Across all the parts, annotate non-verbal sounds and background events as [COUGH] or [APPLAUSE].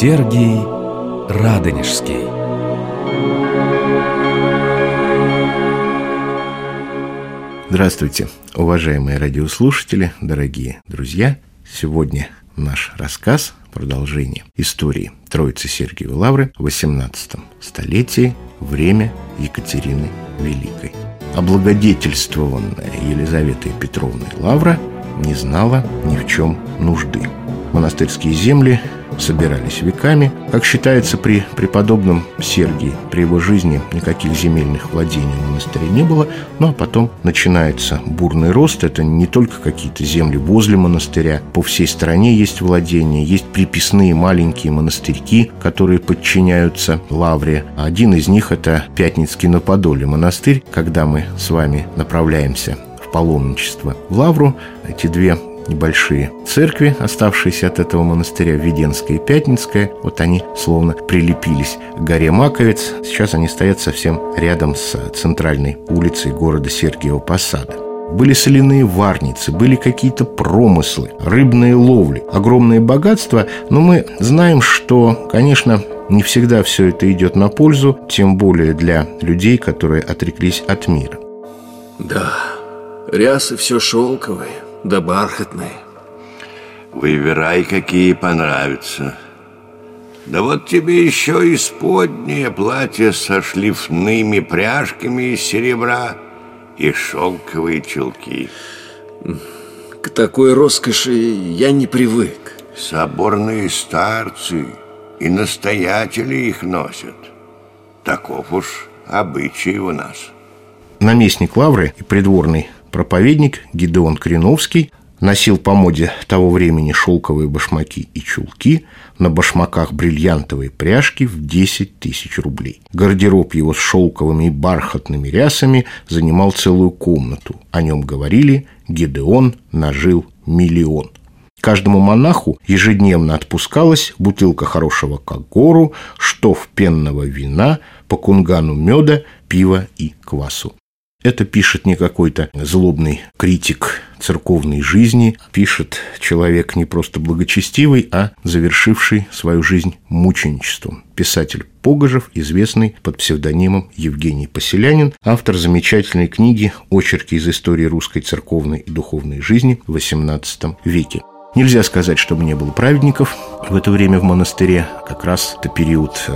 Сергий Радонежский Здравствуйте, уважаемые радиослушатели, дорогие друзья. Сегодня наш рассказ, продолжение истории Троицы Сергиевой Лавры в XVIII столетии, время Екатерины Великой. Облагодетельствованная Елизаветой Петровной Лавра не знала ни в чем нужды. Монастырские земли собирались веками. Как считается, при преподобном Сергии, при его жизни никаких земельных владений в монастыре не было, ну а потом начинается бурный рост. Это не только какие-то земли возле монастыря, по всей стране есть владения, есть приписные маленькие монастырьки, которые подчиняются лавре. Один из них – это Пятницкий на Подоле монастырь. Когда мы с вами направляемся в паломничество в Лавру. Эти две небольшие церкви, оставшиеся от этого монастыря, Веденская и Пятницкая, вот они словно прилепились к горе Маковец. Сейчас они стоят совсем рядом с центральной улицей города Сергиева Посада. Были соляные варницы, были какие-то промыслы, рыбные ловли, огромные богатства, но мы знаем, что, конечно, не всегда все это идет на пользу, тем более для людей, которые отреклись от мира. Да, рясы все шелковые, да бархатные. Выбирай, какие понравятся. Да вот тебе еще и споднее платье со шлифными пряжками из серебра и шелковые чулки. К такой роскоши я не привык. Соборные старцы и настоятели их носят. Таков уж обычай у нас. Наместник Лавры и придворный проповедник Гидеон Криновский носил по моде того времени шелковые башмаки и чулки, на башмаках бриллиантовые пряжки в 10 тысяч рублей. Гардероб его с шелковыми и бархатными рясами занимал целую комнату. О нем говорили «Гидеон нажил миллион». Каждому монаху ежедневно отпускалась бутылка хорошего кагору, штоф пенного вина, по кунгану меда, пива и квасу. Это пишет не какой-то злобный критик церковной жизни, пишет человек не просто благочестивый, а завершивший свою жизнь мученичеством. Писатель Погожев, известный под псевдонимом Евгений Поселянин, автор замечательной книги «Очерки из истории русской церковной и духовной жизни в XVIII веке». Нельзя сказать, чтобы не было праведников в это время в монастыре. Как раз это период э,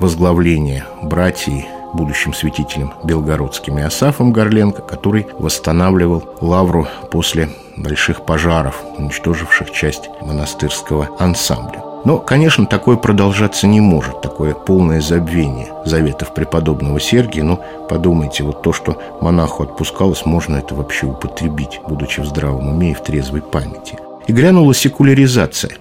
возглавления братьев будущим святителем Белгородским и Асафом Горленко, который восстанавливал лавру после больших пожаров, уничтоживших часть монастырского ансамбля. Но, конечно, такое продолжаться не может, такое полное забвение заветов преподобного Сергия. Ну, подумайте, вот то, что монаху отпускалось, можно это вообще употребить, будучи в здравом уме и в трезвой памяти. И грянула секуляризация.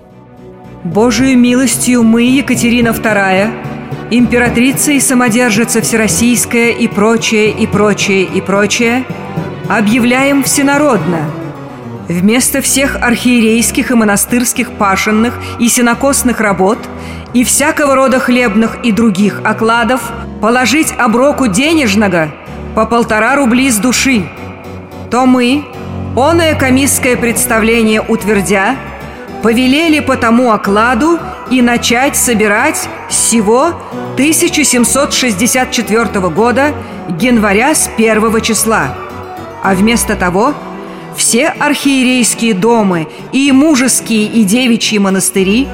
Божию милостью мы, Екатерина II, императрица и самодержица Всероссийская и прочее, и прочее, и прочее, объявляем всенародно. Вместо всех архиерейских и монастырских пашенных и сенокосных работ и всякого рода хлебных и других окладов положить оброку денежного по полтора рубли с души, то мы, оное комисское представление утвердя, повелели по тому окладу и начать собирать всего 1764 года января с первого числа. А вместо того все архиерейские домы и мужеские и девичьи монастыри,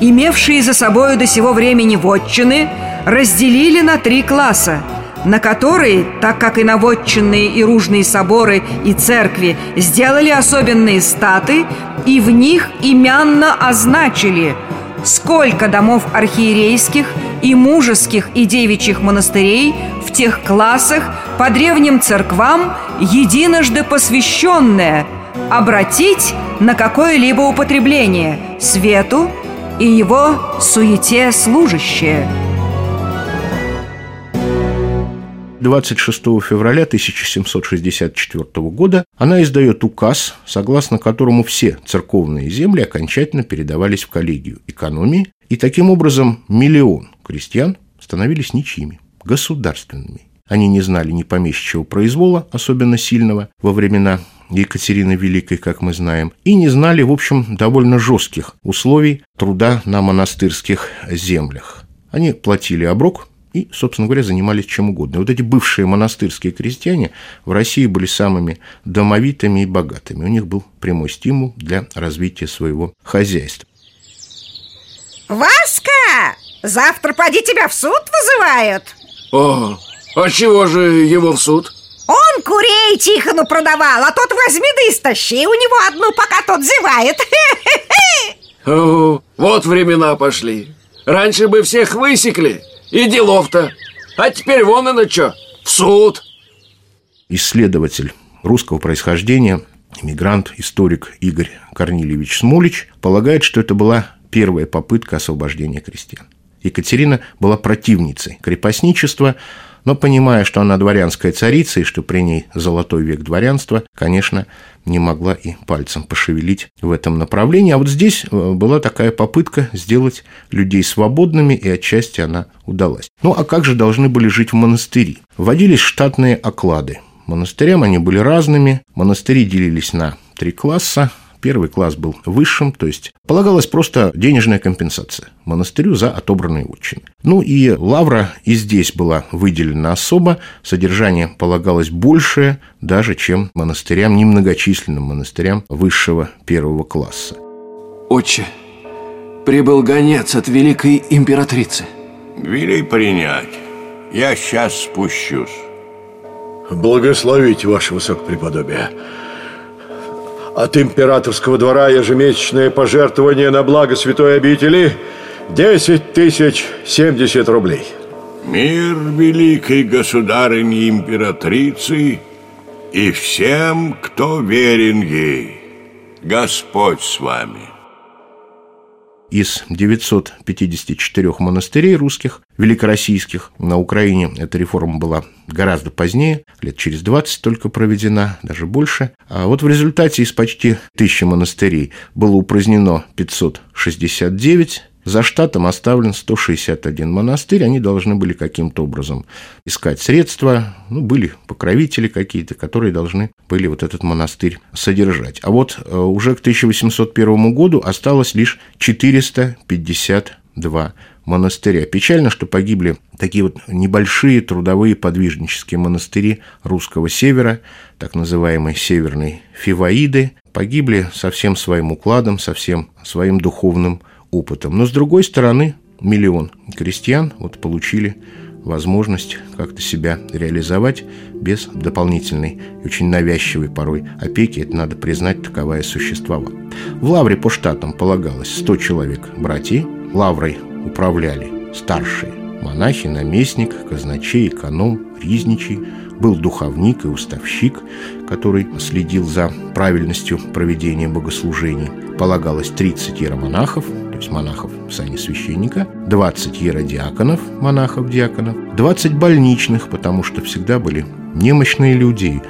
имевшие за собою до сего времени вотчины, разделили на три класса – на которые, так как и наводченные и ружные соборы и церкви сделали особенные статы и в них имянно означили, сколько домов архиерейских и мужеских и девичьих монастырей в тех классах по древним церквам единожды посвященное? Обратить на какое-либо употребление? Свету и его суете служащее – 26 февраля 1764 года она издает указ, согласно которому все церковные земли окончательно передавались в коллегию экономии, и таким образом миллион крестьян становились ничьими, государственными. Они не знали ни помещичьего произвола, особенно сильного во времена Екатерины Великой, как мы знаем, и не знали, в общем, довольно жестких условий труда на монастырских землях. Они платили оброк, и, собственно говоря, занимались чем угодно. И вот эти бывшие монастырские крестьяне в России были самыми домовитыми и богатыми. У них был прямой стимул для развития своего хозяйства. Васка! Завтра поди тебя в суд вызывают О, а чего же его в суд? Он курей Тихону продавал, а тот возьми да истощи у него одну, пока тот зевает [LAUGHS] О, вот времена пошли Раньше бы всех высекли и делов-то. А теперь вон оно что, в суд. Исследователь русского происхождения, иммигрант, историк Игорь Корнильевич Смолич полагает, что это была первая попытка освобождения крестьян. Екатерина была противницей крепостничества, но понимая, что она дворянская царица и что при ней золотой век дворянства, конечно, не могла и пальцем пошевелить в этом направлении. А вот здесь э, была такая попытка сделать людей свободными, и отчасти она удалась. Ну а как же должны были жить в монастыре? Вводились штатные оклады. Монастырям они были разными. Монастыри делились на три класса Первый класс был высшим, то есть полагалась просто денежная компенсация монастырю за отобранные отчины. Ну и лавра и здесь была выделена особо, содержание полагалось большее даже, чем монастырям, немногочисленным монастырям высшего первого класса. Отче, прибыл гонец от великой императрицы. Вели принять. Я сейчас спущусь. Благословите, ваше высокопреподобие. От императорского двора ежемесячное пожертвование на благо святой обители 10 тысяч 70 рублей. Мир великой государыни императрицы и всем, кто верен ей. Господь с вами из 954 монастырей русских, великороссийских. На Украине эта реформа была гораздо позднее, лет через 20 только проведена, даже больше. А вот в результате из почти тысячи монастырей было упразднено 569 за штатом оставлен 161 монастырь, они должны были каким-то образом искать средства, ну, были покровители какие-то, которые должны были вот этот монастырь содержать. А вот э, уже к 1801 году осталось лишь 452 монастыря. Печально, что погибли такие вот небольшие трудовые подвижнические монастыри русского севера, так называемые северные фиваиды, погибли со всем своим укладом, со всем своим духовным опытом. Но, с другой стороны, миллион крестьян вот получили возможность как-то себя реализовать без дополнительной и очень навязчивой порой опеки. Это надо признать, таковая существовала. В лавре по штатам полагалось 100 человек братьев. Лаврой управляли старшие монахи, наместник, казначей, эконом, ризничий, был духовник и уставщик, который следил за правильностью проведения богослужений. Полагалось 30 иеромонахов, то есть монахов в сане священника, 20 еродиаконов, монахов-диаконов, 20 больничных, потому что всегда были немощные люди.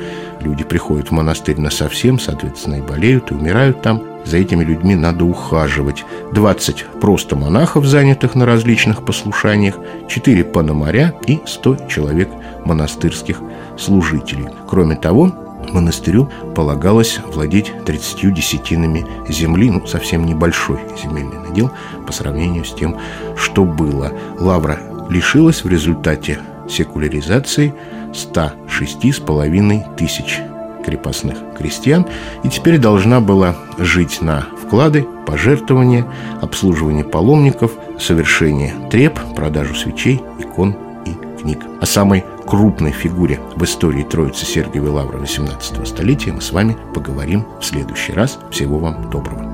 Люди приходят в монастырь на совсем, соответственно, и болеют, и умирают там. За этими людьми надо ухаживать. 20 просто монахов, занятых на различных послушаниях, 4 пономаря и 100 человек монастырских служителей. Кроме того, монастырю полагалось владеть 30 десятинами земли, ну, совсем небольшой земельный надел по сравнению с тем, что было. Лавра лишилась в результате секуляризации 106,5 тысяч крепостных крестьян и теперь должна была жить на вклады, пожертвования, обслуживание паломников, совершение треп, продажу свечей, икон книг. А самой крупной фигуре в истории Троицы Сергиевой Лавры XVIII столетия мы с вами поговорим в следующий раз. Всего вам доброго.